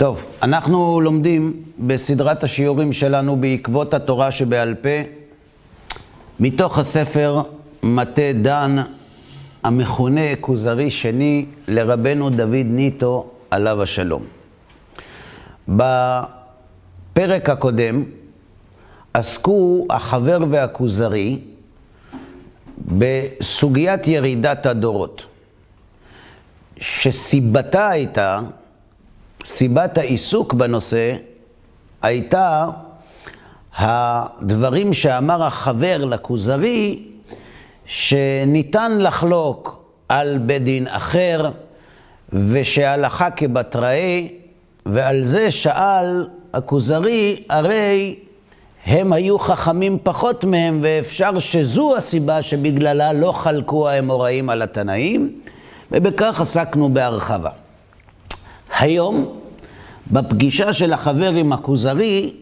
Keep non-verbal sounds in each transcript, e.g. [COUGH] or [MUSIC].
טוב, אנחנו לומדים בסדרת השיעורים שלנו בעקבות התורה שבעל פה, מתוך הספר מטה דן, המכונה כוזרי שני לרבנו דוד ניטו, עליו השלום. בפרק הקודם עסקו החבר והכוזרי בסוגיית ירידת הדורות, שסיבתה הייתה סיבת העיסוק בנושא הייתה הדברים שאמר החבר לכוזרי, שניתן לחלוק על בית דין אחר, ושהלכה כבתראי, ועל זה שאל הכוזרי, הרי הם היו חכמים פחות מהם, ואפשר שזו הסיבה שבגללה לא חלקו האמוראים על התנאים, ובכך עסקנו בהרחבה. היום, בפגישה של החבר עם הכוזרי,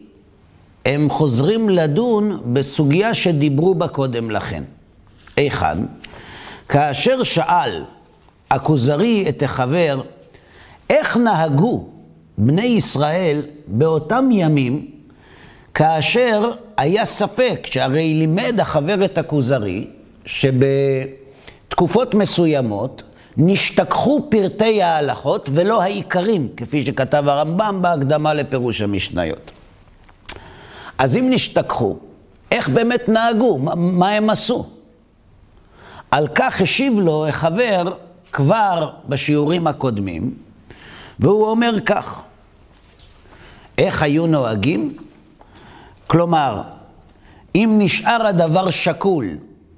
הם חוזרים לדון בסוגיה שדיברו בה קודם לכן. היכן? כאשר שאל הכוזרי את החבר, איך נהגו בני ישראל באותם ימים, כאשר היה ספק, שהרי לימד החבר את הכוזרי, שבתקופות מסוימות נשתכחו פרטי ההלכות ולא העיקרים, כפי שכתב הרמב"ם בהקדמה לפירוש המשניות. אז אם נשתכחו, איך באמת נהגו? מה, מה הם עשו? על כך השיב לו החבר כבר בשיעורים הקודמים, והוא אומר כך, איך היו נוהגים? כלומר, אם נשאר הדבר שקול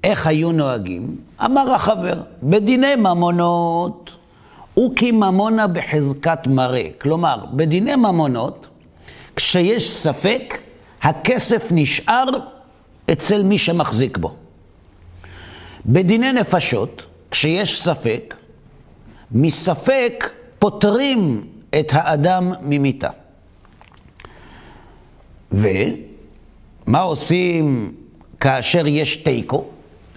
איך היו נוהגים? אמר החבר, בדיני ממונות, וכי ממונה בחזקת מראה. כלומר, בדיני ממונות, כשיש ספק, הכסף נשאר אצל מי שמחזיק בו. בדיני נפשות, כשיש ספק, מספק פותרים את האדם ממיתה. ומה עושים כאשר יש תיקו?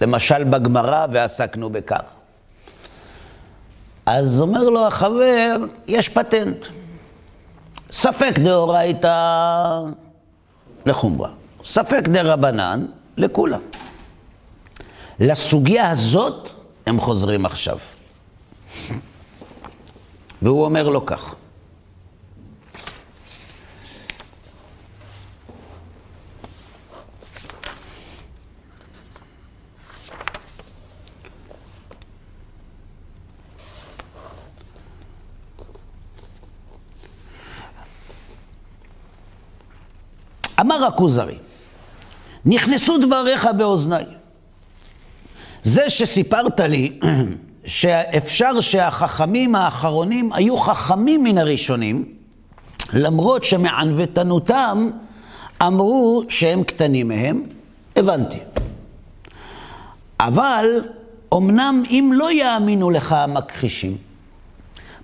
למשל בגמרא, ועסקנו בכך. אז אומר לו החבר, יש פטנט. ספק דאורייתא לחומרה, ספק דרבנן לכולם. לסוגיה הזאת הם חוזרים עכשיו. והוא אומר לו כך, אמר הכוזרי, נכנסו דבריך באוזניי. זה שסיפרת לי [CLEARS THROAT] שאפשר שהחכמים האחרונים היו חכמים מן הראשונים, למרות שמענוותנותם אמרו שהם קטנים מהם, הבנתי. אבל אמנם אם לא יאמינו לך המכחישים,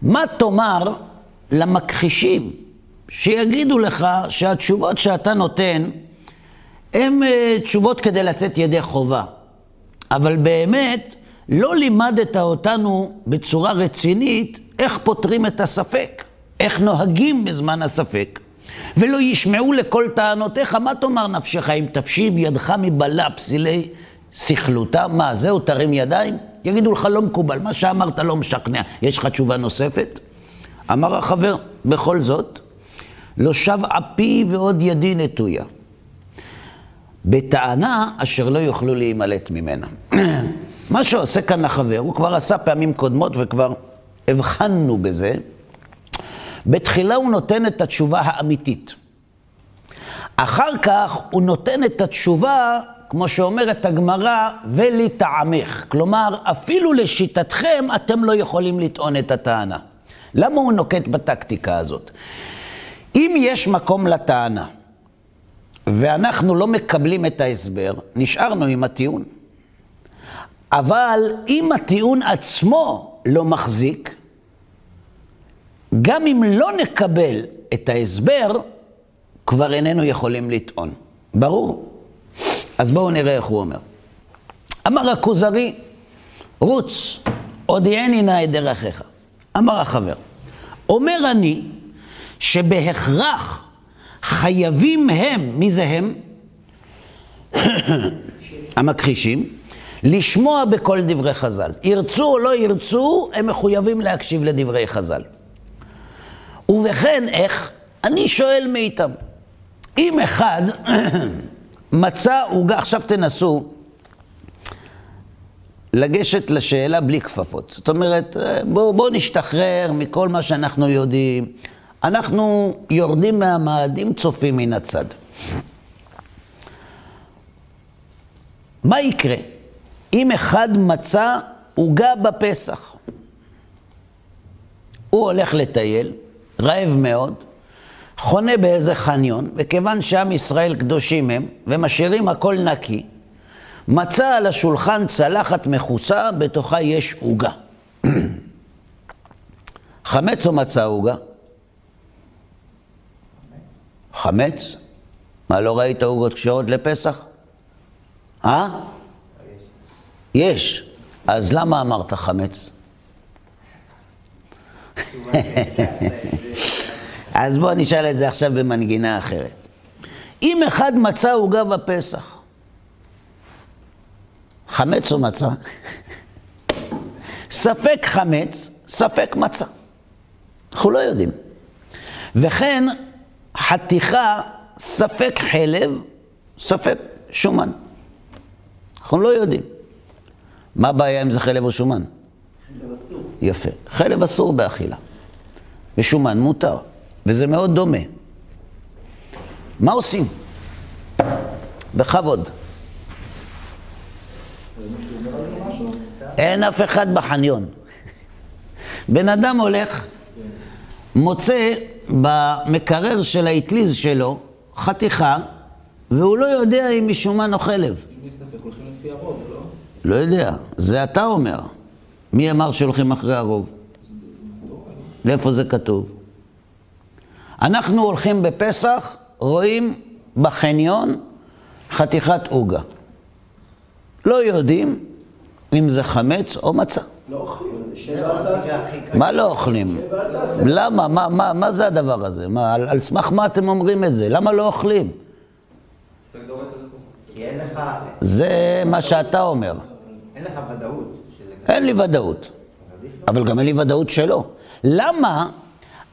מה תאמר למכחישים שיגידו לך שהתשובות שאתה נותן הן אה, תשובות כדי לצאת ידי חובה. אבל באמת, לא לימדת אותנו בצורה רצינית איך פותרים את הספק, איך נוהגים בזמן הספק. ולא ישמעו לכל טענותיך, מה תאמר נפשך אם תפשיב ידך מבלה פסילי סכלותה? מה, זהו, תרים ידיים? יגידו לך, לא מקובל, מה שאמרת לא משכנע. יש לך תשובה נוספת? אמר החבר, בכל זאת, לא שב אפי ועוד ידי נטויה. בטענה אשר לא יוכלו להימלט ממנה. [CLEARS THROAT] מה שעושה כאן החבר, הוא כבר עשה פעמים קודמות וכבר הבחנו בזה. בתחילה הוא נותן את התשובה האמיתית. אחר כך הוא נותן את התשובה, כמו שאומרת הגמרא, ולטעמך. כלומר, אפילו לשיטתכם אתם לא יכולים לטעון את הטענה. למה הוא נוקט בטקטיקה הזאת? אם יש מקום לטענה, ואנחנו לא מקבלים את ההסבר, נשארנו עם הטיעון. אבל אם הטיעון עצמו לא מחזיק, גם אם לא נקבל את ההסבר, כבר איננו יכולים לטעון. ברור? אז בואו נראה איך הוא אומר. אמר הכוזרי, רוץ, הודיעני נא את דרכיך. אמר החבר, אומר אני, שבהכרח חייבים הם, מי זה הם? [COUGHS] המכחישים, לשמוע בכל דברי חז"ל. ירצו או לא ירצו, הם מחויבים להקשיב לדברי חז"ל. ובכן, איך? אני שואל מאיתם. אם אחד [COUGHS] מצא עוגה, עכשיו תנסו לגשת לשאלה בלי כפפות. זאת אומרת, בואו בוא נשתחרר מכל מה שאנחנו יודעים. אנחנו יורדים מהמאדים, צופים מן הצד. מה יקרה אם אחד מצא עוגה בפסח? הוא הולך לטייל, רעב מאוד, חונה באיזה חניון, וכיוון שעם ישראל קדושים הם, ומשאירים הכל נקי, מצא על השולחן צלחת מחוצה, בתוכה יש עוגה. [CLEARS THROAT] חמץ או מצא עוגה? חמץ? מה, לא ראית עוגות כשרות לפסח? אה? יש. אז למה אמרת חמץ? אז בואו נשאל את זה עכשיו במנגינה אחרת. אם אחד מצא עוגה בפסח, חמץ או מצה? ספק חמץ, ספק מצה. אנחנו לא יודעים. וכן, חתיכה, ספק חלב, ספק שומן. אנחנו לא יודעים. מה הבעיה אם זה חלב או שומן? חלב אסור. יפה. חלב אסור באכילה. ושומן מותר. וזה מאוד דומה. מה עושים? בכבוד. אין אף אחד בחניון. בן אדם הולך, מוצא במקרר של האטליז שלו חתיכה, והוא לא יודע אם היא שומן או חלב. אם יש ספק, הולכים לפי הרוב, לא? לא יודע, זה אתה אומר. מי אמר שהולכים אחרי הרוב? לאיפה זה כתוב? אנחנו הולכים בפסח, רואים בחניון חתיכת עוגה. לא יודעים אם זה חמץ או מצה. לא אוכלים. מה לא אוכלים? למה? מה, מה, מה זה הדבר הזה? מה, על, על סמך מה אתם אומרים את זה? למה לא אוכלים? כי אין לך, זה מה שאתה אומר. אין לך ודאות. אין לי ודאות. לא. אבל גם אין לי ודאות שלא. למה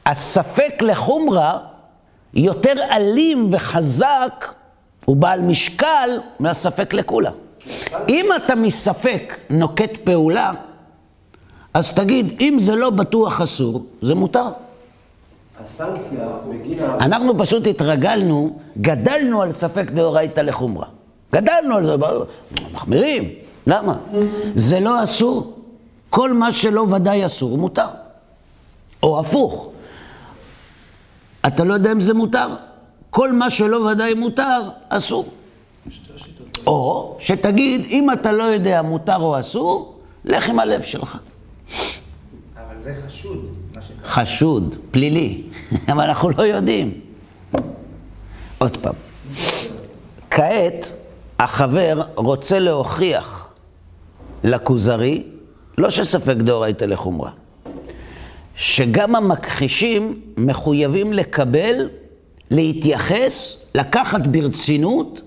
הספק לחומרה יותר אלים וחזק ובעל משקל מהספק לקולה? אם אתה מספק נוקט פעולה, אז תגיד, אם זה לא בטוח אסור, זה מותר. הסנקציה בגין ה... אנחנו פשוט התרגלנו, גדלנו על ספק דאורייתא לחומרה. גדלנו על זה, מחמירים. למה? זה לא אסור. כל מה שלא ודאי אסור, מותר. או הפוך. אתה לא יודע אם זה מותר. כל מה שלא ודאי מותר, אסור. או שתגיד, אם אתה לא יודע מותר או אסור, לך עם הלב שלך. זה חשוד, מה שאתה... חשוד, פלילי, [LAUGHS] אבל אנחנו לא יודעים. עוד פעם, כעת החבר רוצה להוכיח לכוזרי, לא שספק דאורייתא לחומרה, שגם המכחישים מחויבים לקבל, להתייחס, לקחת ברצינות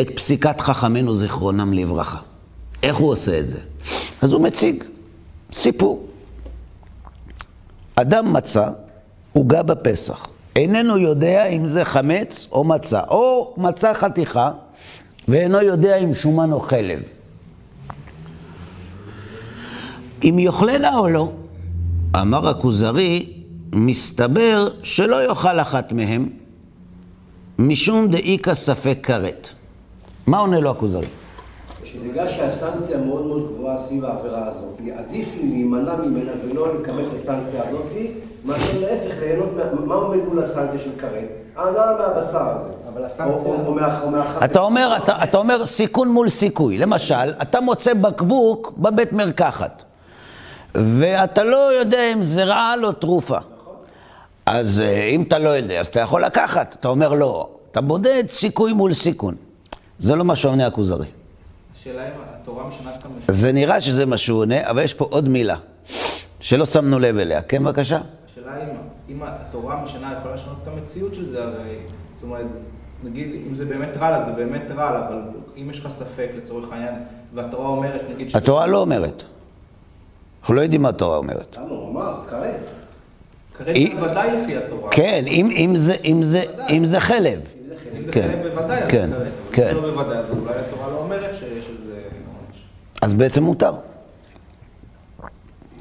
את פסיקת חכמינו זיכרונם לברכה. איך הוא עושה את זה? אז הוא מציג סיפור. אדם מצא עוגה בפסח, איננו יודע אם זה חמץ או מצה, או מצא חתיכה ואינו יודע אם שומן או חלב. אם יאכלנה או לא, אמר הכוזרי, מסתבר שלא יאכל אחת מהם, משום דאיכא ספק כרת. מה עונה לו הכוזרי? בגלל שהסנקציה מאוד מאוד גבוהה סביב העבירה הזאת, עדיף לי להימנע ממנה ולא לקבל את הסנקציה הזאת, מאשר להפך, ליהנות, מה- עומד מול הסנקציה של כרת? ההנאה מהבשר הזה. אבל הסנקציה-. אתה אומר, אתה, אתה אומר סיכון מול סיכוי. למשל, אתה מוצא בקבוק בבית מרקחת, ואתה לא יודע אם זה רעל או תרופה. אז אה, אם אתה לא יודע, אז אתה יכול לקחת. אתה אומר לא. אתה בודד סיכוי מול סיכון. זה לא מה שעונה הכוזרי. השאלה אם התורה משנה את המפ... זה נראה שזה מה שהוא עונה, אבל יש פה עוד מילה, שלא שמנו לב אליה. כן, בבקשה? השאלה אם, אם התורה משנה יכולה לשנות את המציאות של זה, הרי, זאת אומרת, נגיד, אם זה באמת רע לה, זה באמת רע לה, אבל אם יש לך ספק לצורך העניין, והתורה אומרת, נגיד, שזה- התורה לא אומרת. אנחנו לא יודעים מה התורה אומרת. למה הוא אמר, כרת. כרגע היא- בוודאי לפי התורה. כן, אם, אם, זה, אם, זה, אם זה חלב. אם זה חלק. אם זה כן, בוודאי, אז כן, זה כרת. כן. אם זה לא בוודאי, אז אולי התורה לא אומרת. אז בעצם מותר.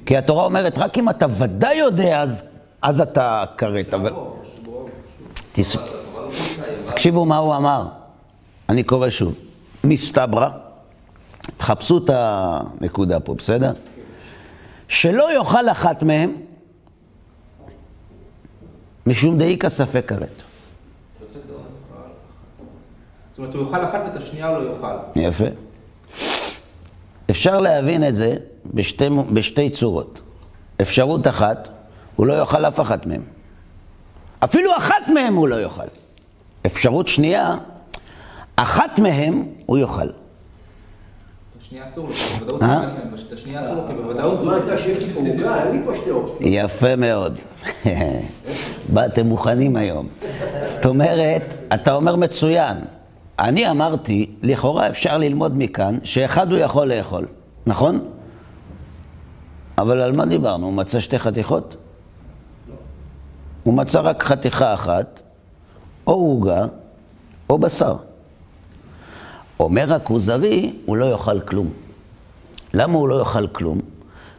כי התורה אומרת, רק אם אתה ודאי יודע, אז, אז אתה כרת. אבל... תקשיבו מה הוא אמר. אני קורא שוב. מסתברא, תחפשו את הנקודה פה, בסדר? שלא יאכל אחת מהם משום דאיכא ספק כרת. זאת אומרת, הוא יאכל אחת ואת השנייה הוא לא יאכל. יפה. אפשר להבין את זה בשתי, בשתי צורות. אפשרות אחת, הוא לא יאכל אף אחת מהם. אפילו אחת מהם הוא לא יאכל. אפשרות שנייה, אחת מהם הוא יאכל. את השנייה אסור לו, כי בוודאות אה? הוא יאכל ממנו. את השנייה אסור לו, כי בוודאות הוא... מה הייתה שיש לי פה עוגה? אין לי פה שתי אופציות. יפה מאוד. [LAUGHS] באתם מוכנים היום. זאת אומרת, אתה אומר מצוין. אני אמרתי, לכאורה אפשר ללמוד מכאן שאחד הוא יכול לאכול, נכון? אבל על מה דיברנו? הוא מצא שתי חתיכות? הוא מצא רק חתיכה אחת, או עוגה, או בשר. אומר הכוזרי, הוא לא יאכל כלום. למה הוא לא יאכל כלום?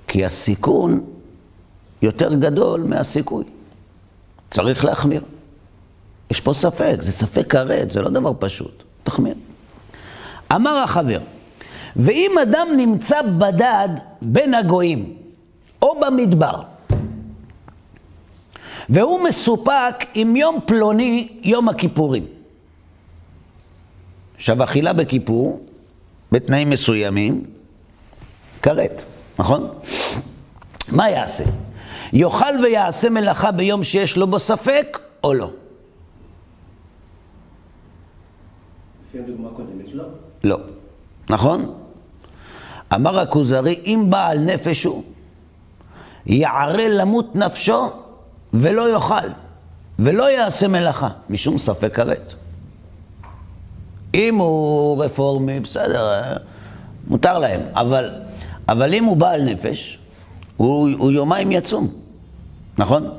כי הסיכון יותר גדול מהסיכוי. צריך להחמיר. יש פה ספק, זה ספק כרת, זה לא דבר פשוט. תחמיר. אמר החבר, ואם אדם נמצא בדד בין הגויים, או במדבר, והוא מסופק עם יום פלוני, יום הכיפורים. עכשיו, אכילה בכיפור, בתנאים מסוימים, כרת, נכון? מה יעשה? יאכל ויעשה מלאכה ביום שיש לו בו ספק, או לא? לפי הדוגמה הקודמת, לא. לא. נכון? אמר הכוזרי, אם בעל נפש הוא, יערה למות נפשו ולא יאכל, ולא יעשה מלאכה, משום ספק כרת. אם הוא רפורמי, בסדר, אה, מותר להם, אבל, אבל אם הוא בעל נפש, הוא, הוא יומיים יצום, נכון?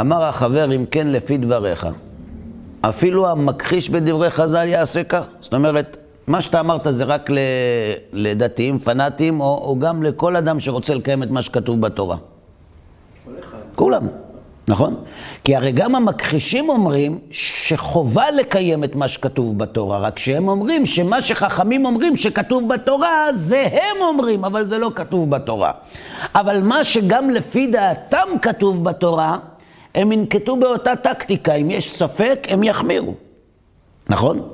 אמר החבר, אם כן, לפי דבריך, אפילו המכחיש בדברי חז"ל יעשה כך. זאת אומרת, מה שאתה אמרת זה רק ל- לדתיים פנאטים, או, או גם לכל אדם שרוצה לקיים את מה שכתוב בתורה. כולם, נכון? כי הרי גם המכחישים אומרים שחובה לקיים את מה שכתוב בתורה, רק שהם אומרים שמה שחכמים אומרים שכתוב בתורה, זה הם אומרים, אבל זה לא כתוב בתורה. אבל מה שגם לפי דעתם כתוב בתורה, הם ינקטו באותה טקטיקה, אם יש ספק, הם יחמירו. נכון?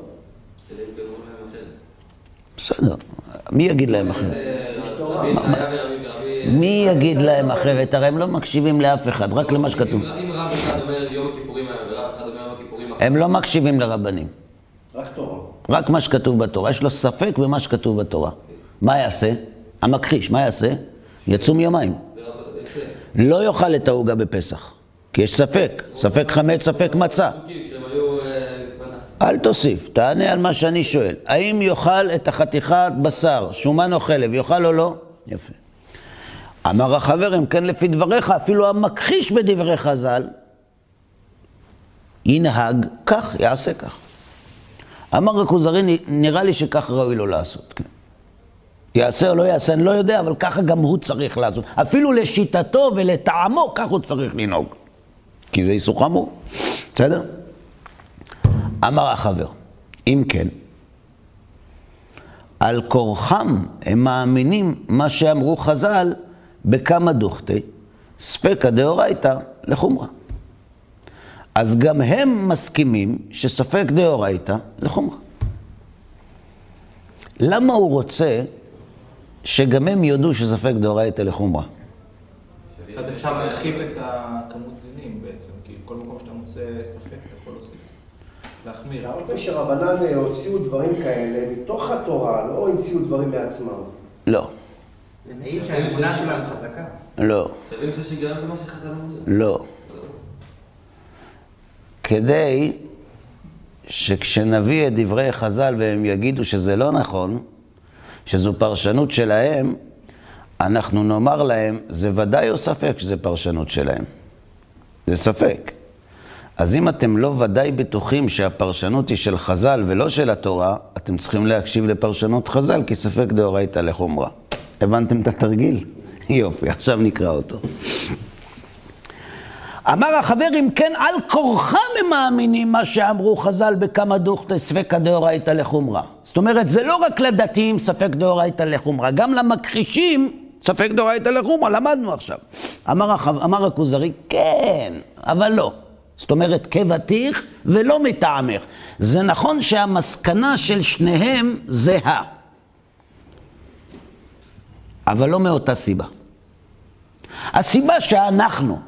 בסדר, מי יגיד להם אחרת? מי יגיד להם אחרת? הרי הם לא מקשיבים לאף אחד, רק למה שכתוב. אם אם רב אחד אומר יום הכיפורים היום ורב אחד אומר יום הכיפורים אחר, הם לא מקשיבים לרבנים, רק תורה. רק מה שכתוב בתורה. יש לו ספק במה שכתוב בתורה. מה יעשה? המכחיש, מה יעשה? יצום יומיים. לא יאכל את העוגה בפסח, כי יש ספק. ספק חמץ, ספק מצה. אל תוסיף, תענה על מה שאני שואל. האם יאכל את החתיכת בשר, שומן או חלב, יאכל או לא? יפה. אמר החבר, אם כן לפי דבריך, אפילו המכחיש בדברי חז"ל, ינהג כך, יעשה כך. אמר הכוזרי, נראה לי שכך ראוי לו לעשות, כן. יעשה או לא יעשה, אני לא יודע, אבל ככה גם הוא צריך לעשות. אפילו לשיטתו ולטעמו, כך הוא צריך לנהוג. כי זה איסור חמור, בסדר? אמר החבר, אם כן, על כורחם הם מאמינים מה שאמרו חז"ל בכמה דוכתי, ספקא דאורייתא לחומרא. אז גם הם מסכימים שספק דאורייתא לחומרא. למה הוא רוצה שגם הם יודו שספק דאורייתא לחומרא? אז אפשר להרחיב את הכמות דינים בעצם, כי כל מקום שאתה מוצא ספק, אתה יכול להוסיף. להחמיר. אתה רואה שרבנן אה, הוציאו דברים כאלה מתוך התורה, לא המציאו דברים מעצמם. לא. זה מעיד שהאמונה שלנו חזקה. לא, חייבים שיש היגיון במה שחז"ל אומרים. לא. כדי שכשנביא את דברי חז"ל והם יגידו שזה לא נכון, שזו פרשנות שלהם, אנחנו נאמר להם, זה ודאי או ספק שזה פרשנות שלהם. זה ספק. אז אם אתם לא ודאי בטוחים שהפרשנות היא של חז"ל ולא של התורה, אתם צריכים להקשיב לפרשנות חז"ל, כי ספק דאורייתא לחומרה. הבנתם את התרגיל? [LAUGHS] יופי, עכשיו נקרא אותו. אמר החבר, אם כן, על כורחם הם מאמינים מה שאמרו חז"ל בכמה דוכתא ספקא דאורייתא לחומרה. זאת אומרת, זה לא רק לדתיים ספק דאורייתא לחומרה, גם למכחישים ספק דאורייתא לחומרה, למדנו עכשיו. אמר. אמר הכוזרי, כן, אבל לא. זאת אומרת, כבתיך ולא מטעמך. זה נכון שהמסקנה של שניהם זהה, אבל לא מאותה סיבה. הסיבה שאנחנו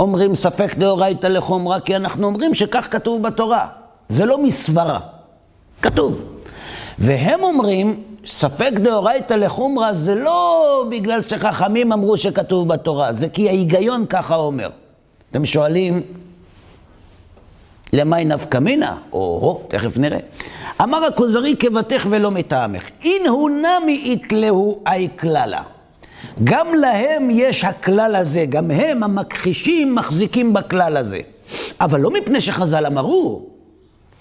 אומרים ספק דאורייתא לחומרה, כי אנחנו אומרים שכך כתוב בתורה. זה לא מסברה, כתוב. והם אומרים, ספק דאורייתא לחומרה זה לא בגלל שחכמים אמרו שכתוב בתורה, זה כי ההיגיון ככה אומר. אתם שואלים, למאי נפקא מינה? או, תכף נראה. אמר הכוזרי כבתך ולא מטעמך. אין הוא נמי איתלהו אי כללה. גם להם יש הכלל הזה, גם הם, המכחישים, מחזיקים בכלל הזה. אבל לא מפני שחז"ל אמרו,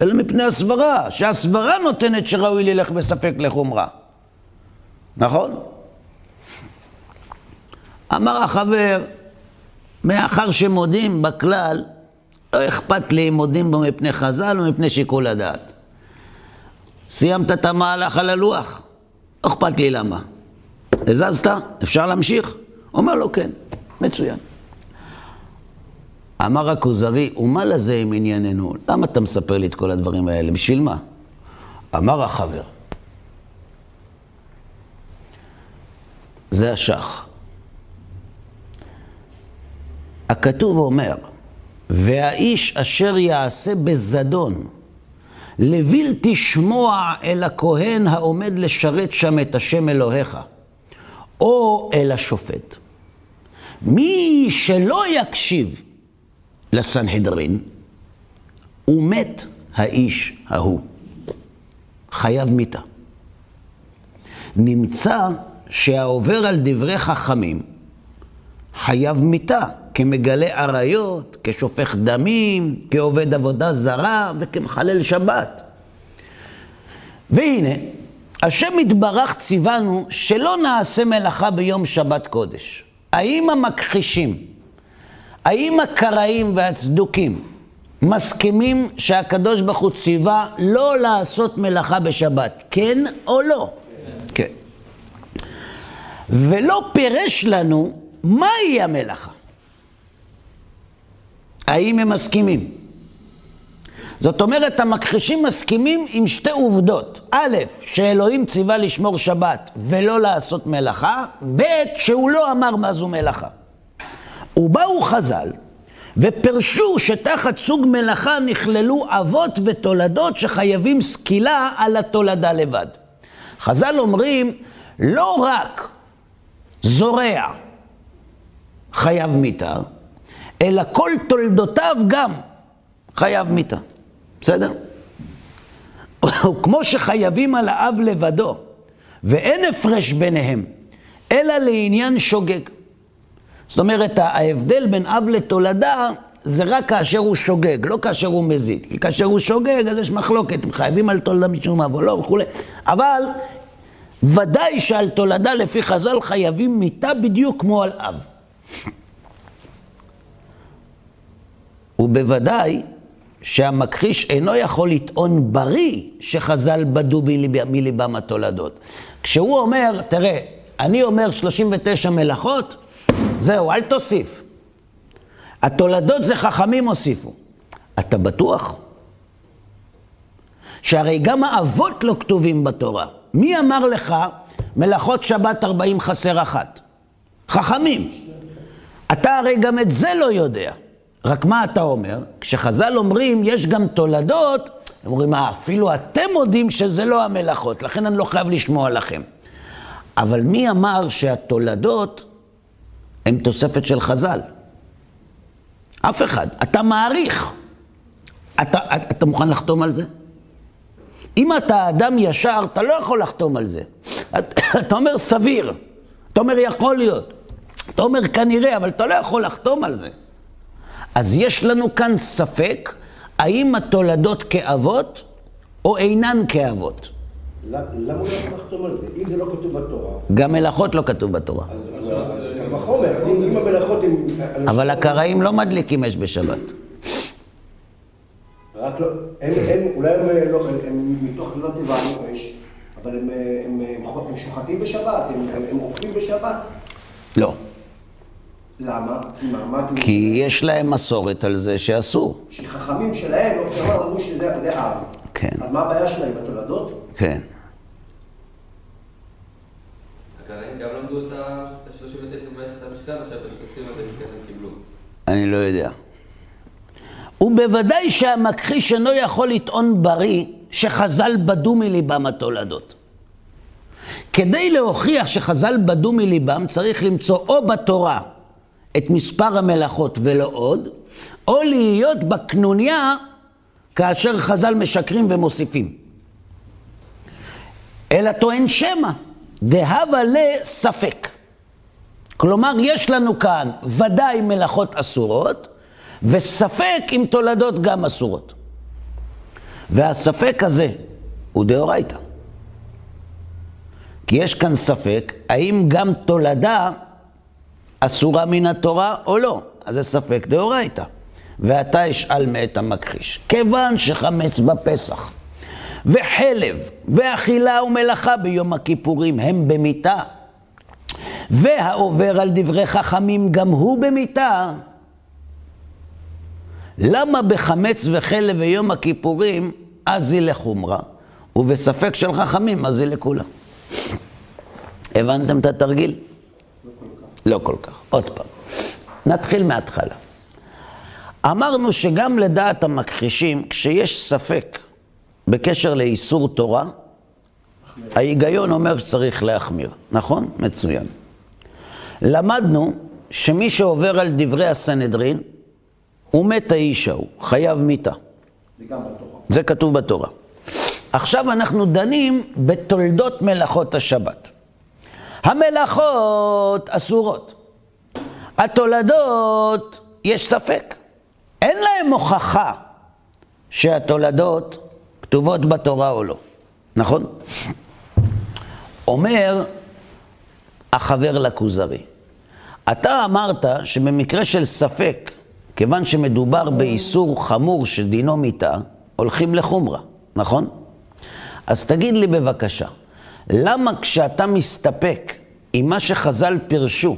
אלא מפני הסברה, שהסברה נותנת שראוי ללך בספק לחומרה. נכון? אמר החבר, מאחר שמודים בכלל, לא אכפת לי אם מודים בו מפני חז"ל או מפני שיקול הדעת. סיימת את המהלך על הלוח? לא אכפת לי למה. הזזת? אפשר להמשיך? אומר לו כן, מצוין. אמר הכוזרי, ומה לזה עם ענייננו? למה אתה מספר לי את כל הדברים האלה? בשביל מה? אמר החבר, זה השח. הכתוב אומר, והאיש אשר יעשה בזדון, לבלתי שמוע אל הכהן העומד לשרת שם את השם אלוהיך, או אל השופט. מי שלא יקשיב לסנהדרין, הוא מת האיש ההוא. חייב מיתה. נמצא שהעובר על דברי חכמים חייב מיתה, כמגלה עריות, כשופך דמים, כעובד עבודה זרה וכמחלל שבת. והנה, השם יתברך ציוונו שלא נעשה מלאכה ביום שבת קודש. האם המכחישים, האם הקראים והצדוקים מסכימים שהקדוש ברוך הוא ציווה לא לעשות מלאכה בשבת, כן או לא? כן. ולא פירש לנו מהי המלאכה. האם הם מסכימים? זאת אומרת, המכחישים מסכימים עם שתי עובדות. א', שאלוהים ציווה לשמור שבת ולא לעשות מלאכה, ב', שהוא לא אמר מה זו מלאכה. ובאו חז"ל ופרשו שתחת סוג מלאכה נכללו אבות ותולדות שחייבים סקילה על התולדה לבד. חז"ל אומרים, לא רק זורע חייב מיתה, אלא כל תולדותיו גם חייב מיתה. בסדר? [LAUGHS] כמו שחייבים על האב לבדו, ואין הפרש ביניהם, אלא לעניין שוגג. זאת אומרת, ההבדל בין אב לתולדה זה רק כאשר הוא שוגג, לא כאשר הוא מזיד. כי כאשר הוא שוגג, אז יש מחלוקת, חייבים על תולדה משום אב או לא וכולי. אבל ודאי שעל תולדה לפי חז"ל חייבים מיתה בדיוק כמו על אב. [LAUGHS] ובוודאי שהמכחיש אינו יכול לטעון בריא שחז"ל בדו מליבם התולדות. כשהוא אומר, תראה, אני אומר 39 מלאכות, זהו, אל תוסיף. התולדות זה חכמים הוסיפו. אתה בטוח? שהרי גם האבות לא כתובים בתורה. מי אמר לך מלאכות שבת 40 חסר אחת? חכמים. אתה הרי גם את זה לא יודע. רק מה אתה אומר? כשחז"ל אומרים, יש גם תולדות, הם אומרים, מה, אפילו אתם מודים שזה לא המלאכות, לכן אני לא חייב לשמוע לכם. אבל מי אמר שהתולדות הן תוספת של חז"ל? אף אחד. אתה מעריך. אתה, אתה, אתה מוכן לחתום על זה? אם אתה אדם ישר, אתה לא יכול לחתום על זה. [COUGHS] אתה אומר סביר, אתה אומר יכול להיות, אתה אומר כנראה, אבל אתה לא יכול לחתום על זה. אז יש לנו כאן ספק, האם התולדות כאבות או אינן כאבות. למה הוא לא לחתום על זה? אם זה לא כתוב בתורה, גם מלאכות לא כתוב בתורה. אז קל וחומר, אם המלאכות הם... אבל הקראים לא מדליקים אש בשבת. רק לא, הם, הם, אולי הם לא, הם, מתוך לא טבענו אש, אבל הם, הם, הם, שוחטים בשבת, הם, אופים בשבת. לא. למה? כי מה, יש להם מסורת על זה שאסור. שחכמים שלהם, לא כמה אמרו שזה זה עם. כן. אז מה הבעיה שלהם, התולדות? כן. הקראים גם למדו את ה-39 במלאכת המשכן, או שפשוט עושים את זה כי הם קיבלו. אני לא יודע. ובוודאי שהמכחיש אינו יכול לטעון בריא שחז"ל בדו מליבם התולדות. כדי להוכיח שחז"ל בדו מליבם צריך למצוא או בתורה את מספר המלאכות ולא עוד, או להיות בקנוניה כאשר חז"ל משקרים ומוסיפים. אלא טוען שמא, דהבה לספק. כלומר, יש לנו כאן ודאי מלאכות אסורות, וספק אם תולדות גם אסורות. והספק הזה הוא דאורייתא. כי יש כאן ספק, האם גם תולדה אסורה מן התורה או לא. אז זה ספק דאורייתא. ואתה אשאל מאת המכחיש. כיוון שחמץ בפסח, וחלב, ואכילה ומלאכה ביום הכיפורים הם במיתה, והעובר על דברי חכמים גם הוא במיתה, למה בחמץ וחלב ויום הכיפורים אז היא לחומרה, ובספק של חכמים אז היא לכולה? הבנתם את התרגיל? לא כל כך. עוד פעם. נתחיל מההתחלה. אמרנו שגם לדעת המכחישים, כשיש ספק בקשר לאיסור תורה, ההיגיון אומר שצריך להחמיר, נכון? מצוין. למדנו שמי שעובר על דברי הסנהדרין, הוא מת האיש ההוא, חייב מיתה. זה כתוב בתורה. עכשיו אנחנו דנים בתולדות מלאכות השבת. המלאכות אסורות. התולדות, יש ספק. אין להם הוכחה שהתולדות כתובות בתורה או לא, נכון? אומר החבר לכוזרי, אתה אמרת שבמקרה של ספק, כיוון שמדובר באיסור חמור שדינו מיתה, הולכים לחומרה, נכון? אז תגיד לי בבקשה, למה כשאתה מסתפק עם מה שחז"ל פירשו,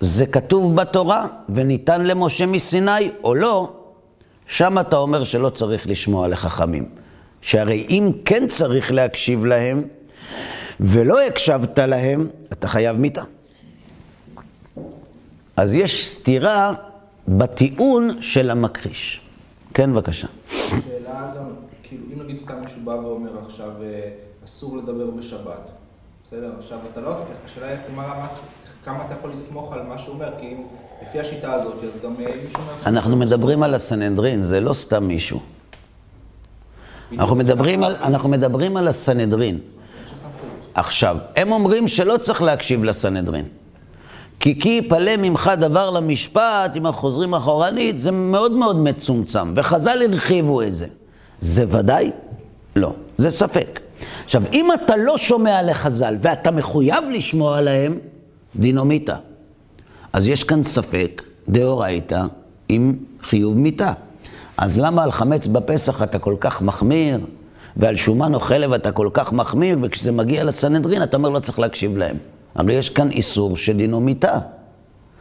זה כתוב בתורה וניתן למשה מסיני או לא, שם אתה אומר שלא צריך לשמוע לחכמים. שהרי אם כן צריך להקשיב להם, ולא הקשבת להם, אתה חייב מיתה. אז יש סתירה בטיעון של המכחיש. כן, בבקשה. שאלה גם, כאילו, אם נגיד סתם מישהו בא ואומר עכשיו, אה, אסור לדבר בשבת, בסדר? עכשיו, אתה לא, השאלה היא מה, מה, כמה אתה יכול לסמוך על מה שהוא אומר, כי אם, לפי השיטה הזאת, אז גם אה, מישהו. אנחנו מדברים על הסנהדרין, זה לא סתם מישהו. אנחנו מדברים על, אנחנו מדברים על הסנהדרין. עכשיו, הם אומרים שלא צריך להקשיב לסנהדרין. כי כי יפלא ממך דבר למשפט, אם אנחנו חוזרים אחורנית, זה מאוד מאוד מצומצם, וחז"ל הרחיבו את זה. זה ודאי? לא, זה ספק. עכשיו, אם אתה לא שומע לחז"ל ואתה מחויב לשמוע עליהם, דינומיתא. אז יש כאן ספק, דאורייתא, עם חיוב מיתה. אז למה על חמץ בפסח אתה כל כך מחמיר, ועל שומן או חלב אתה כל כך מחמיר, וכשזה מגיע לסנהדרין אתה אומר לא צריך להקשיב להם. הרי יש כאן איסור שדינו מיתה.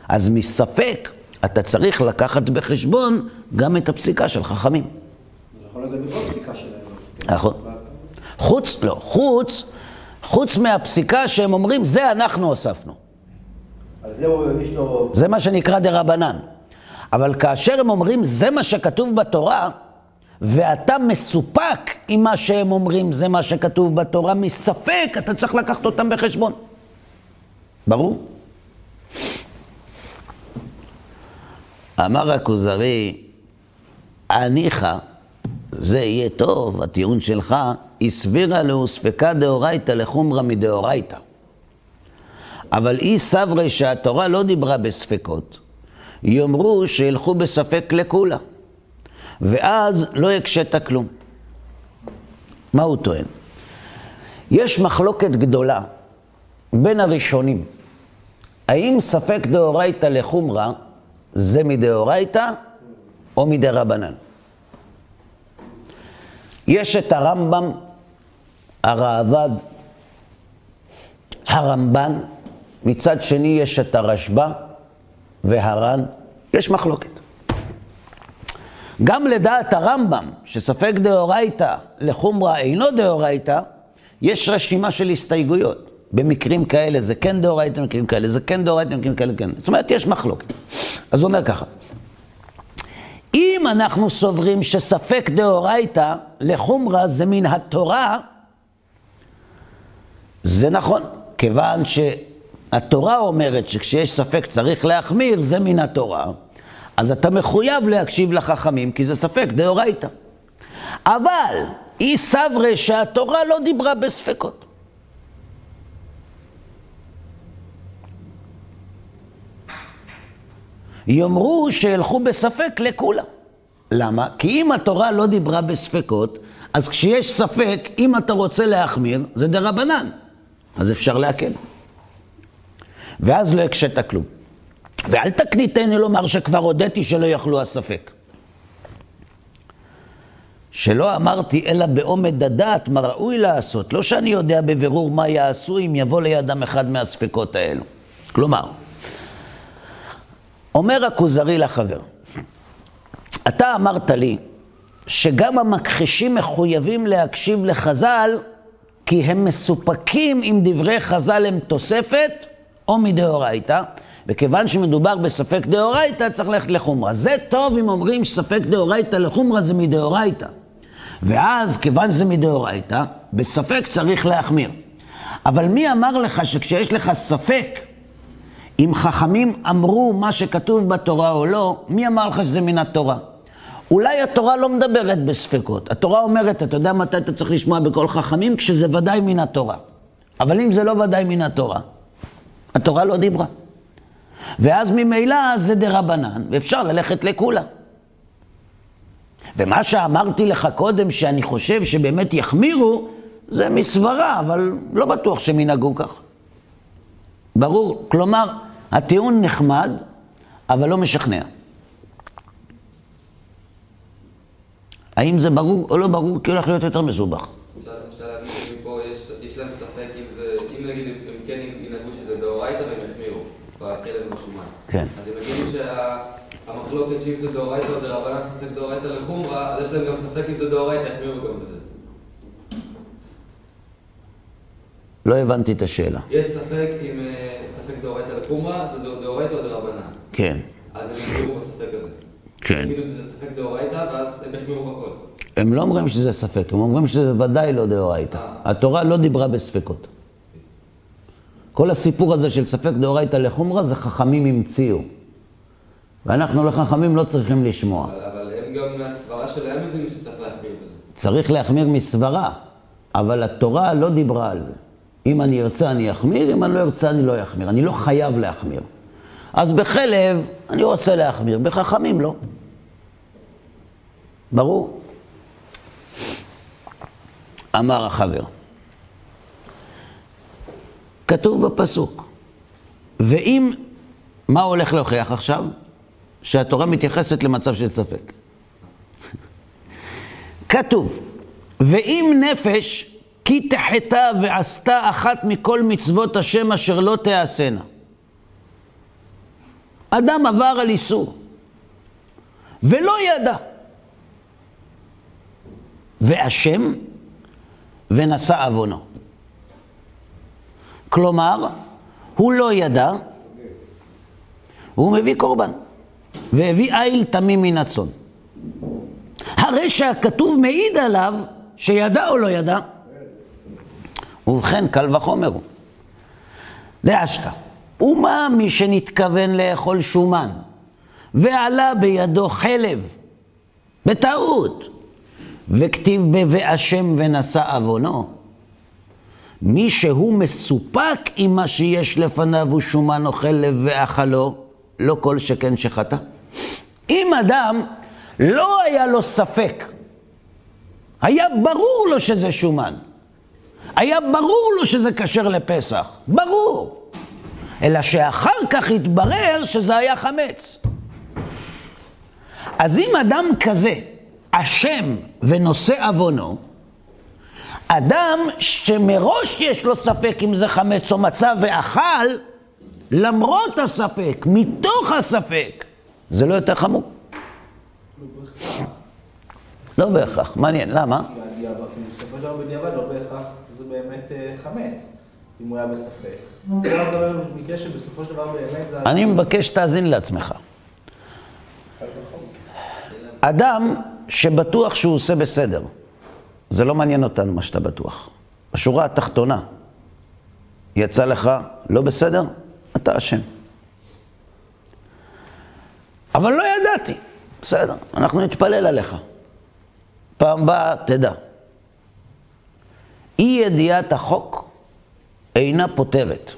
אז מספק אתה צריך לקחת בחשבון גם את הפסיקה של חכמים. זה יכול להיות גם בכל פסיקה שלהם. נכון. חוץ, לא, חוץ, חוץ מהפסיקה שהם אומרים, זה אנחנו הוספנו. זה לו... זה מה שנקרא דה רבנן. אבל כאשר הם אומרים, זה מה שכתוב בתורה, ואתה מסופק עם מה שהם אומרים, זה מה שכתוב בתורה, מספק, אתה צריך לקחת אותם בחשבון. ברור? אמר הכוזרי, הניחא, זה יהיה טוב, הטיעון שלך, הסבירה לו ספקה דאורייתא לחומרא מדאורייתא. אבל אי סברי שהתורה לא דיברה בספקות, יאמרו שילכו בספק לכולה, ואז לא הקשית כלום. מה הוא טוען? יש מחלוקת גדולה בין הראשונים. האם ספק דאורייתא לחומרא זה מדאורייתא או מדרבנן? יש את הרמב"ם, הראב"ד, הרמב"ן, מצד שני יש את הרשב"א והר"ן, יש מחלוקת. גם לדעת הרמב"ם, שספק דאורייתא לחומרא אינו דאורייתא, יש רשימה של הסתייגויות. במקרים כאלה זה כן דאורייתא, במקרים כאלה זה כן דאורייתא, במקרים כאלה כן. זאת אומרת, יש מחלוקת. אז הוא אומר ככה, אם אנחנו סוברים שספק דאורייתא לחומרא זה מן התורה, זה נכון, כיוון שהתורה אומרת שכשיש ספק צריך להחמיר, זה מן התורה, אז אתה מחויב להקשיב לחכמים, כי זה ספק דאורייתא. אבל אי סברי שהתורה לא דיברה בספקות. יאמרו שילכו בספק לכולם. למה? כי אם התורה לא דיברה בספקות, אז כשיש ספק, אם אתה רוצה להחמיר, זה דרבנן. אז אפשר להקל. ואז לא הקשית כלום. ואל תקניתני לומר שכבר הודיתי שלא יכלו הספק. שלא אמרתי אלא בעומד הדעת מה ראוי לעשות, לא שאני יודע בבירור מה יעשו אם יבוא לידם אחד מהספקות האלו. כלומר, אומר הכוזרי לחבר, אתה אמרת לי שגם המכחישים מחויבים להקשיב לחז"ל כי הם מסופקים אם דברי חז"ל הם תוספת או מדאורייתא, וכיוון שמדובר בספק דאורייתא צריך ללכת לחומרה. זה טוב אם אומרים שספק דאורייתא לחומרה זה מדאורייתא. ואז, כיוון שזה מדאורייתא, בספק צריך להחמיר. אבל מי אמר לך שכשיש לך ספק אם חכמים אמרו מה שכתוב בתורה או לא, מי אמר לך שזה מן התורה? אולי התורה לא מדברת בספקות. התורה אומרת, אתה יודע מתי אתה צריך לשמוע בכל חכמים? כשזה ודאי מן התורה. אבל אם זה לא ודאי מן התורה, התורה לא דיברה. ואז ממילא זה דה רבנן, ואפשר ללכת לכולה. ומה שאמרתי לך קודם, שאני חושב שבאמת יחמירו, זה מסברה, אבל לא בטוח שהם ינהגו כך. ברור, כלומר, הטיעון נחמד, אבל לא משכנע. האם זה ברור או לא ברור? כי הולך להיות יותר מסובך. אפשר להגיד שמפה יש להם ספק אם נגיד הם כן ינהגו שזה דאורייתא והם יחמירו בכלב ובשומן. כן. אז הם יגידו שהמחלוקת שאם זה דאורייתא או דרבנן ספק דאורייתא לחומרא, אז יש להם גם ספק אם זה דאורייתא, יחמירו גם בזה. לא הבנתי את השאלה. יש ספק אם אה, ספק דאורייתא לחומרא, זה דא- דאורייתא או דרבנן. כן, אז הם יחמירו בספק. כן. ספק דאורייתא, ואז הם בכל. הם לא אומרים שזה ספק, הם אומרים שזה ודאי לא דאורייתא. התורה לא דיברה בספקות. כל הסיפור הזה של ספק דאורייתא לחומרא זה חכמים המציאו. ואנחנו לחכמים לא צריכים לשמוע. אבל, אבל הם גם מהסברה שלהם מבינים שצריך להחמיר בזה. צריך להחמיר מסברה, אבל התורה לא דיברה על זה. אם אני ארצה אני אחמיר, אם אני לא ארצה אני לא אחמיר. אני לא חייב להחמיר. אז בחלב אני רוצה להחמיר, בחכמים לא. ברור? אמר החבר, כתוב בפסוק, ואם, מה הולך להוכיח עכשיו? שהתורה מתייחסת למצב של ספק. [LAUGHS] כתוב, ואם נפש כי תחתה ועשתה אחת מכל מצוות השם אשר לא תעשנה. אדם עבר על איסור, ולא ידע. ואשם ונשא עוונו. כלומר, הוא לא ידע, והוא מביא קורבן, והביא איל תמים מן הצאן. הרי שהכתוב מעיד עליו שידע או לא ידע, ובכן, קל וחומר הוא. דאשתא, ומה מי שנתכוון לאכול שומן, ועלה בידו חלב, בטעות, וכתיב ב"ואשם ונשא עוונו"? מי שהוא מסופק עם מה שיש לפניו הוא שומן או חלב ואכלו, לא כל שכן שחטא. אם אדם לא היה לו ספק, היה ברור לו שזה שומן, היה ברור לו שזה כשר לפסח, ברור. אלא שאחר כך התברר שזה היה חמץ. אז אם אדם כזה אשם ונושא עוונו, אדם שמראש יש לו ספק אם זה חמץ או מצה ואכל, למרות הספק, מתוך הספק, זה לא יותר חמור. לא בהכרח, מעניין, למה? כי דבר בדיעבד לא בהכרח זה באמת אה, חמץ, אם הוא היה בספק. אני מדבר במקרה שבסופו של דבר באמת זה... אני מבקש שתאזין לעצמך. אדם שבטוח שהוא עושה בסדר, זה לא מעניין אותנו מה שאתה בטוח. בשורה התחתונה, יצא לך לא בסדר, אתה אשם. אבל לא ידעתי, בסדר, אנחנו נתפלל עליך. פעם באה, תדע. אי ידיעת החוק אינה פותרת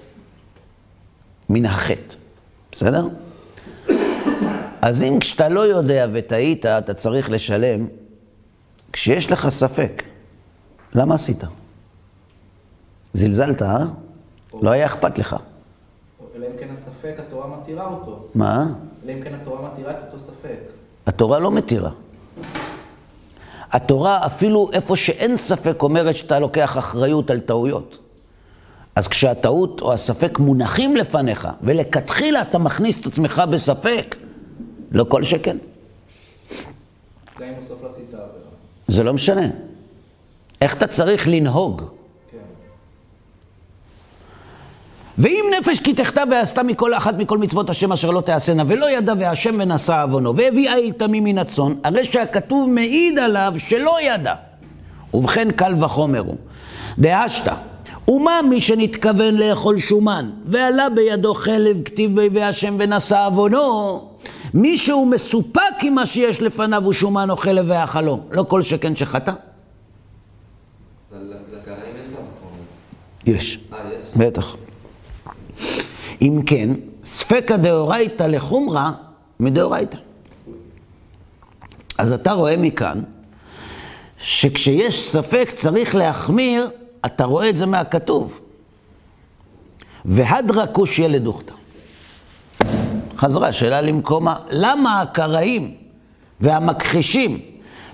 מן החטא, בסדר? אז אם כשאתה לא יודע וטעית, אתה צריך לשלם, כשיש לך ספק, למה עשית? זלזלת, אה? לא היה אכפת לך. אלא אם כן הספק, התורה מתירה אותו. מה? אלא אם כן התורה מתירה את אותו ספק. התורה לא מתירה. התורה, אפילו איפה שאין ספק, אומרת שאתה לוקח אחריות על טעויות. אז כשהטעות או הספק מונחים לפניך, ולכתחילה אתה מכניס את עצמך בספק, לא כל שכן. זה לא משנה. איך אתה צריך לנהוג? כן. ואם נפש כי תחטא ועשתה מכל אחת מכל מצוות השם אשר לא תעשנה, ולא ידע והשם ונשא עוונו, והביאה אל תמים מן הצאן, הרי שהכתוב מעיד עליו שלא ידע. ובכן קל וחומר הוא. דאשתא, ומה מי שנתכוון לאכול שומן, ועלה בידו חלב כתיב בי והשם ונשא עוונו, מי שהוא מסופק עם מה שיש לפניו הוא שומן או חלב ואכלו, לא כל שכן שחטא. יש? בטח. אם כן, ספקא דאורייתא לחומרא מדאורייתא. אז אתה רואה מכאן שכשיש ספק צריך להחמיר, אתה רואה את זה מהכתוב. והדרא כושיה לדוכתא. חזרה שאלה למקומה, למה הקראים והמכחישים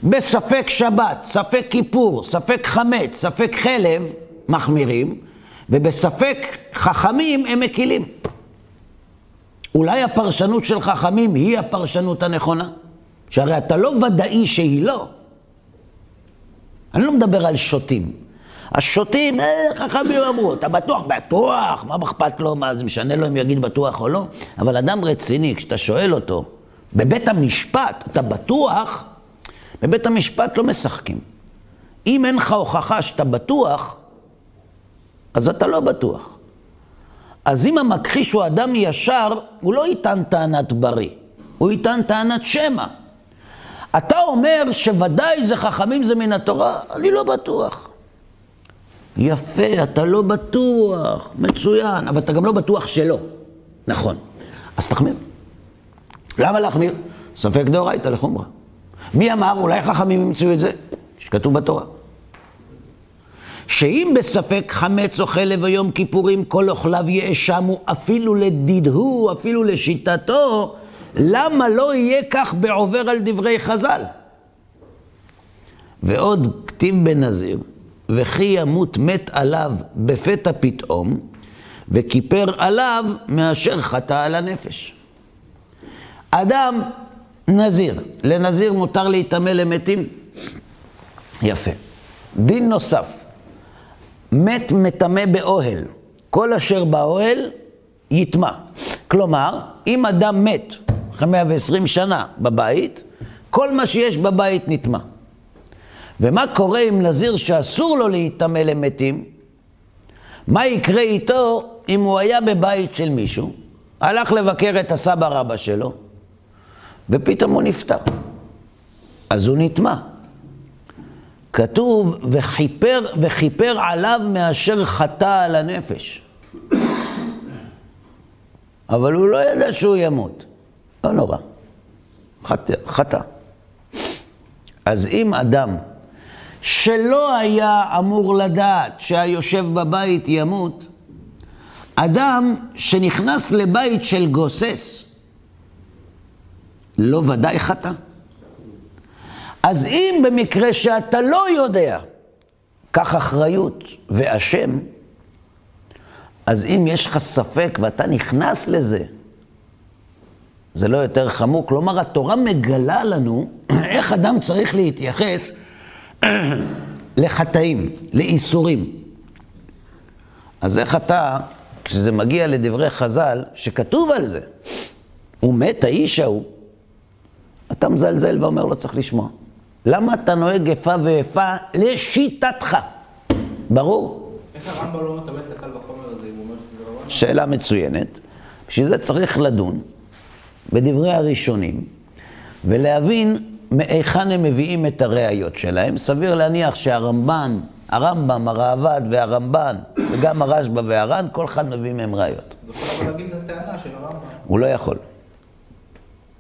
בספק שבת, ספק כיפור, ספק חמץ, ספק חלב, מחמירים, ובספק חכמים הם מקילים? אולי הפרשנות של חכמים היא הפרשנות הנכונה? שהרי אתה לא ודאי שהיא לא. אני לא מדבר על שוטים. השוטים, אה, חכמים אמרו, אתה בטוח? בטוח, מה אכפת לו, מה זה משנה לו אם יגיד בטוח או לא? אבל אדם רציני, כשאתה שואל אותו, בבית המשפט, אתה בטוח? בבית המשפט לא משחקים. אם אין לך הוכחה שאתה בטוח, אז אתה לא בטוח. אז אם המכחיש הוא אדם ישר, הוא לא יטען טענת בריא, הוא יטען טענת שמא. אתה אומר שוודאי זה חכמים זה מן התורה, אני לא בטוח. יפה, אתה לא בטוח, מצוין, אבל אתה גם לא בטוח שלא. נכון. אז תחמיר. למה להחמיר? ספק דאורייתא לחומרא. מי אמר? אולי חכמים ימצאו את זה? שכתוב בתורה. שאם בספק חמץ או חלב היום כיפורים כל אוכליו יאשמו אפילו לדידהו, אפילו לשיטתו, למה לא יהיה כך בעובר על דברי חז"ל? ועוד כתיב בנזיר, וכי ימות מת עליו בפתע פתאום, וכיפר עליו מאשר חטא על הנפש. אדם נזיר, לנזיר מותר להיטמא למתים? יפה. דין נוסף, מת מטמא באוהל, כל אשר באוהל יטמא. כלומר, אם אדם מת אחרי 120 שנה בבית, כל מה שיש בבית נטמא. ומה קורה עם נזיר שאסור לו להיטמא למתים? מה יקרה איתו אם הוא היה בבית של מישהו, הלך לבקר את הסבא רבא שלו, ופתאום הוא נפטר. אז הוא נטמע. כתוב, וכיפר, וכיפר עליו מאשר חטא על הנפש. אבל הוא לא ידע שהוא ימות. לא נורא. חטא. חטא. אז אם אדם שלא היה אמור לדעת שהיושב בבית ימות, אדם שנכנס לבית של גוסס, לא ודאי חטא. אז אם במקרה שאתה לא יודע, קח אחריות ואשם, אז אם יש לך ספק ואתה נכנס לזה, זה לא יותר חמור. כלומר, התורה מגלה לנו [CLEARS THROAT] איך אדם צריך להתייחס לחטאים, לאיסורים. אז איך אתה, כשזה מגיע לדברי חז"ל, שכתוב על זה, הוא מת האיש ההוא, אתה מזלזל ואומר לא צריך לשמוע. למה אתה נוהג איפה ואיפה לשיטתך? ברור. איך הרמב"ם לא מקבל את הקל וחומר הזה, אם הוא אומר שזה לא רע? שאלה מצוינת. בשביל זה צריך לדון בדברי הראשונים ולהבין מהיכן הם מביאים את הראיות שלהם. סביר להניח שהרמב"ן, הרמב"ם, הראב"ד והרמב"ן, וגם הרשב"א והר"ן, כל אחד מביא מהם ראיות. הוא יכול להגיד את הטענה של הרמב"ם, הוא לא יכול.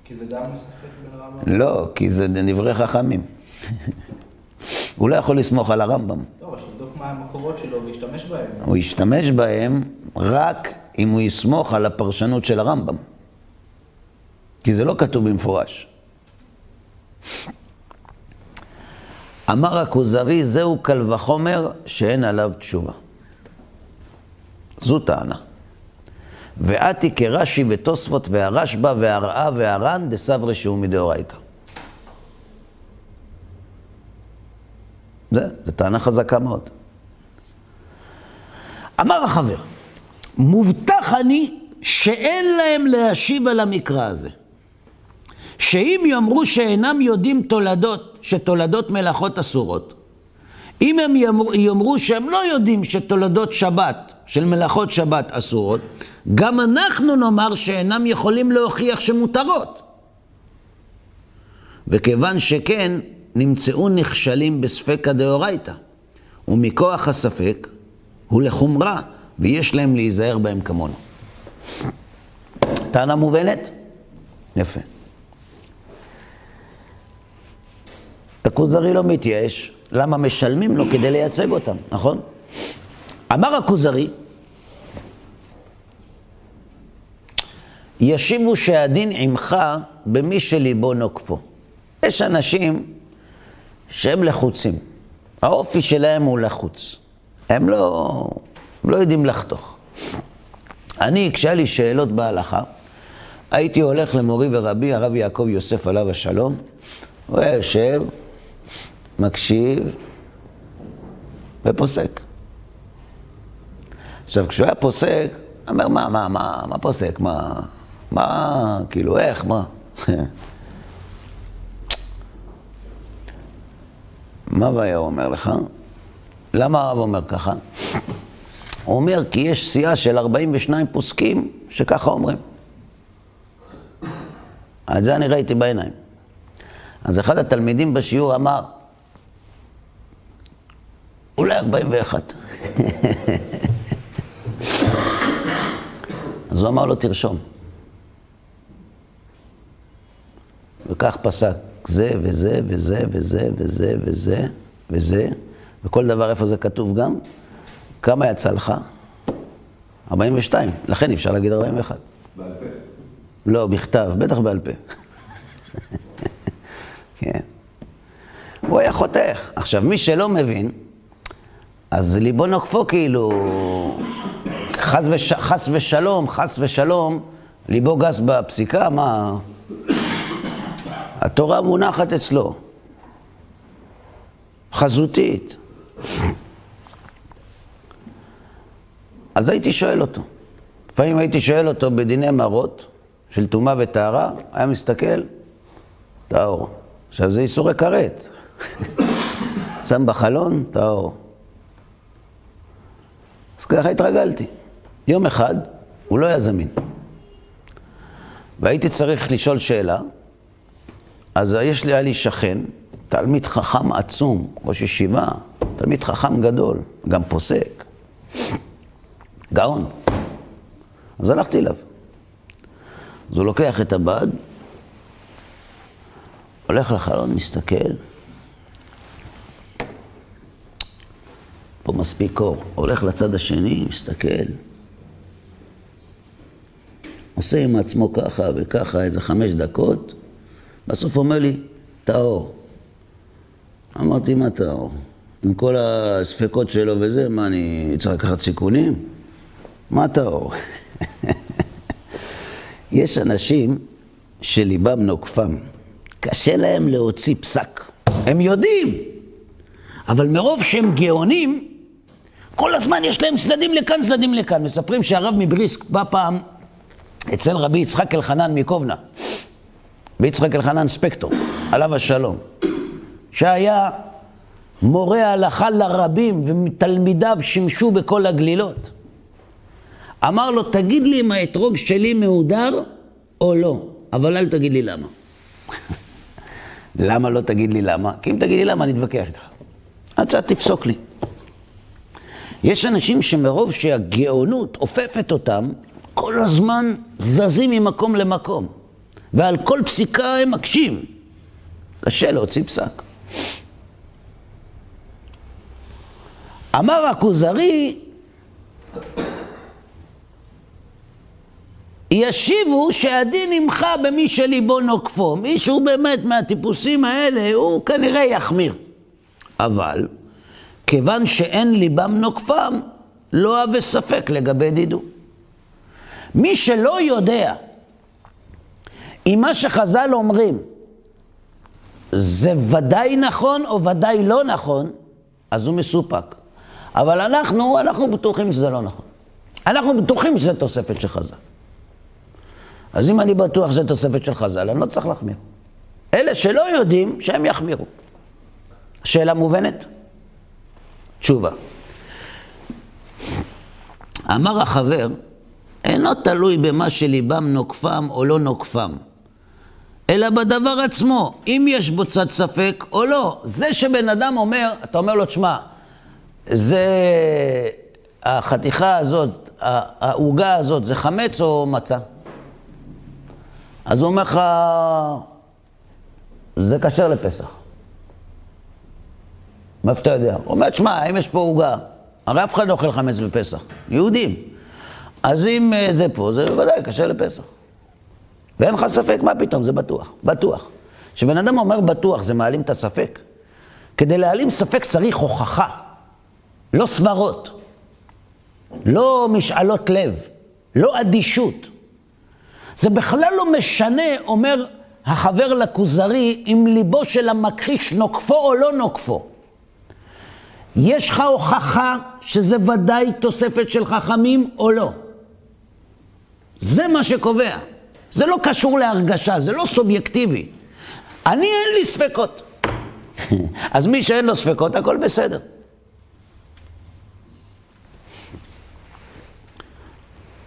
כי זה גם ספק בין הרמב"ם. לא, כי זה דברי חכמים. [LAUGHS] הוא לא יכול לסמוך על הרמב"ם. לא, אבל שיבדוק מה המקורות שלו וישתמש בהם. הוא ישתמש בהם רק אם הוא יסמוך על הפרשנות של הרמב"ם. כי זה לא כתוב במפורש. אמר הכוזרי, זהו קל וחומר שאין עליו תשובה. זו טענה. ואתי כרש"י ותוספות והרשב"א והרעה והר"ן דסברי שהוא מדאורייתא. זה, זו טענה חזקה מאוד. אמר החבר, מובטח אני שאין להם להשיב על המקרא הזה. שאם יאמרו שאינם יודעים תולדות, שתולדות מלאכות אסורות, אם הם יאמרו, שהם לא יודעים שתולדות שבת, של מלאכות שבת אסורות, גם אנחנו נאמר שאינם יכולים להוכיח שמותרות. וכיוון שכן, נמצאו נכשלים בספקא דאורייתא, ומכוח הספק הוא לחומרה, ויש להם להיזהר בהם כמונו. טענה מובנת? יפה. הכוזרי לא מתייאש, למה משלמים לו כדי לייצג אותם, נכון? אמר הכוזרי, ישיבו שהדין עמך במי שליבו נוקפו. יש אנשים שהם לחוצים, האופי שלהם הוא לחוץ, הם לא, הם לא יודעים לחתוך. אני, כשהיה לי שאלות בהלכה, הייתי הולך למורי ורבי, הרב יעקב יוסף עליו השלום, הוא היה יושב, מקשיב ופוסק. עכשיו, כשהוא היה פוסק, אומר, מה, מה, מה, מה פוסק? מה, מה, כאילו, איך, מה? [LAUGHS] מה הוא אומר לך? למה הרב אומר ככה? הוא אומר, כי יש סיעה של 42 פוסקים שככה אומרים. את זה אני ראיתי בעיניים. אז אחד התלמידים בשיעור אמר, אולי 41. אז הוא אמר לו, תרשום. וכך פסק זה וזה וזה וזה וזה וזה וזה, וכל דבר איפה זה כתוב גם, כמה יצא לך? 42, לכן אפשר להגיד 41. בעל פה. לא, בכתב, בטח בעל פה. [LAUGHS] כן. הוא היה חותך. עכשיו, מי שלא מבין, אז ליבו נוקפו כאילו, חס, וש... חס ושלום, חס ושלום, ליבו גס בפסיקה, מה... התורה מונחת אצלו, חזותית. אז הייתי שואל אותו. לפעמים הייתי שואל אותו בדיני מרות של טומאה וטהרה, היה מסתכל, טהור. עכשיו זה איסורי כרת. [LAUGHS] שם בחלון, טהור. אז ככה התרגלתי. יום אחד הוא לא היה זמין. והייתי צריך לשאול שאלה, אז יש לי, היה לי שכן, תלמיד חכם עצום, ראש ישיבה, תלמיד חכם גדול, גם פוסק, גאון. אז הלכתי אליו. אז הוא לוקח את הבד, הולך לחלון, מסתכל, פה מספיק אור. הולך לצד השני, מסתכל, עושה עם עצמו ככה וככה איזה חמש דקות, בסוף אומר לי, טהור. אמרתי, מה טהור? עם כל הספקות שלו וזה, מה, אני צריך לקחת סיכונים? מה טהור? [LAUGHS] יש אנשים שליבם נוקפם, קשה להם להוציא פסק. הם יודעים, אבל מרוב שהם גאונים, כל הזמן יש להם צדדים לכאן, צדדים לכאן. מספרים שהרב מבריסק בא פעם אצל רבי יצחק אלחנן מקובנה, ויצחק אלחנן ספקטור, עליו השלום, שהיה מורה הלכה לרבים ותלמידיו שימשו בכל הגלילות. אמר לו, תגיד לי אם האתרוג שלי מהודר או לא, אבל אל תגיד לי למה. [LAUGHS] למה לא תגיד לי למה? כי אם תגיד לי למה, אני אתווכח איתך. אתה תפסוק לי. יש אנשים שמרוב שהגאונות אופפת אותם, כל הזמן זזים ממקום למקום, ועל כל פסיקה הם מקשים. קשה להוציא פסק. אמר הכוזרי, ישיבו שהדין עמך במי שליבו נוקפו. מישהו באמת מהטיפוסים האלה, הוא כנראה יחמיר. אבל, כיוון שאין ליבם נוקפם, לא הווה ספק לגבי דידו. מי שלא יודע אם מה שחז"ל אומרים זה ודאי נכון או ודאי לא נכון, אז הוא מסופק. אבל אנחנו, אנחנו בטוחים שזה לא נכון. אנחנו בטוחים שזה תוספת של חז"ל. אז אם אני בטוח שזה תוספת של חז"ל, אני לא צריך להחמיר. אלה שלא יודעים, שהם יחמירו. שאלה מובנת? תשובה. אמר החבר, אינו תלוי במה שליבם נוקפם או לא נוקפם, אלא בדבר עצמו, אם יש בו צד ספק או לא. זה שבן אדם אומר, אתה אומר לו, תשמע, זה, החתיכה הזאת, העוגה הזאת, זה חמץ או מצה? אז הוא אומר לך, זה כשר לפסח. מאיפה אתה יודע? הוא אומר, תשמע, אם יש פה עוגה, הרי אף אחד לא אוכל חמץ בפסח, יהודים. אז אם אה, זה פה, זה בוודאי כשר לפסח. ואין לך ספק, מה פתאום, זה בטוח, בטוח. כשבן אדם אומר בטוח, זה מעלים את הספק. כדי להעלים ספק צריך הוכחה, לא סברות, לא משאלות לב, לא אדישות. זה בכלל לא משנה, אומר החבר לכוזרי, אם ליבו של המכחיש נוקפו או לא נוקפו. יש לך הוכחה שזה ודאי תוספת של חכמים או לא. זה מה שקובע. זה לא קשור להרגשה, זה לא סובייקטיבי. אני אין לי ספקות. [LAUGHS] אז מי שאין לו ספקות, הכל בסדר.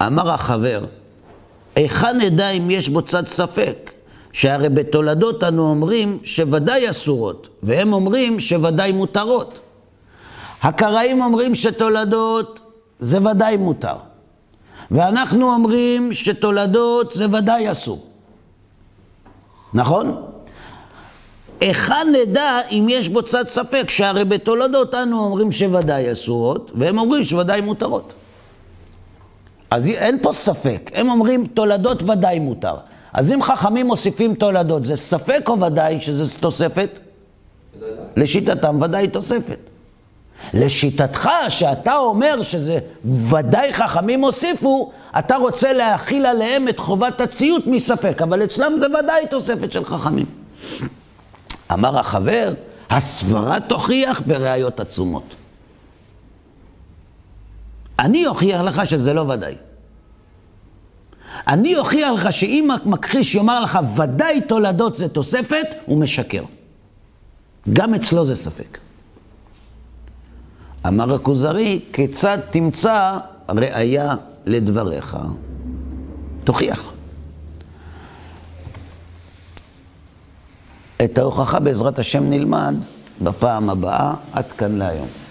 אמר החבר, היכן נדע אם יש בו צד ספק? שהרי בתולדות אנו אומרים שוודאי אסורות, והם אומרים שוודאי מותרות. הקראים אומרים שתולדות זה ודאי מותר. ואנחנו אומרים שתולדות זה ודאי אסור. נכון? היכן נדע אם יש בו צד ספק, שהרי בתולדות אנו אומרים שוודאי אסורות, והם אומרים שוודאי מותרות. אז אין פה ספק, הם אומרים תולדות ודאי מותר. אז אם חכמים מוסיפים תולדות, זה ספק או ודאי שזה תוספת? לשיטתם ודאי תוספת. לשיטתך, שאתה אומר שזה ודאי חכמים הוסיפו, אתה רוצה להכיל עליהם את חובת הציות מספק, אבל אצלם זה ודאי תוספת של חכמים. אמר החבר, הסברה תוכיח בראיות עצומות. אני אוכיח לך שזה לא ודאי. אני אוכיח לך שאם המכחיש יאמר לך ודאי תולדות זה תוספת, הוא משקר. גם אצלו זה ספק. אמר הכוזרי, כיצד תמצא ראייה לדבריך, תוכיח. את ההוכחה בעזרת השם נלמד בפעם הבאה. עד כאן להיום.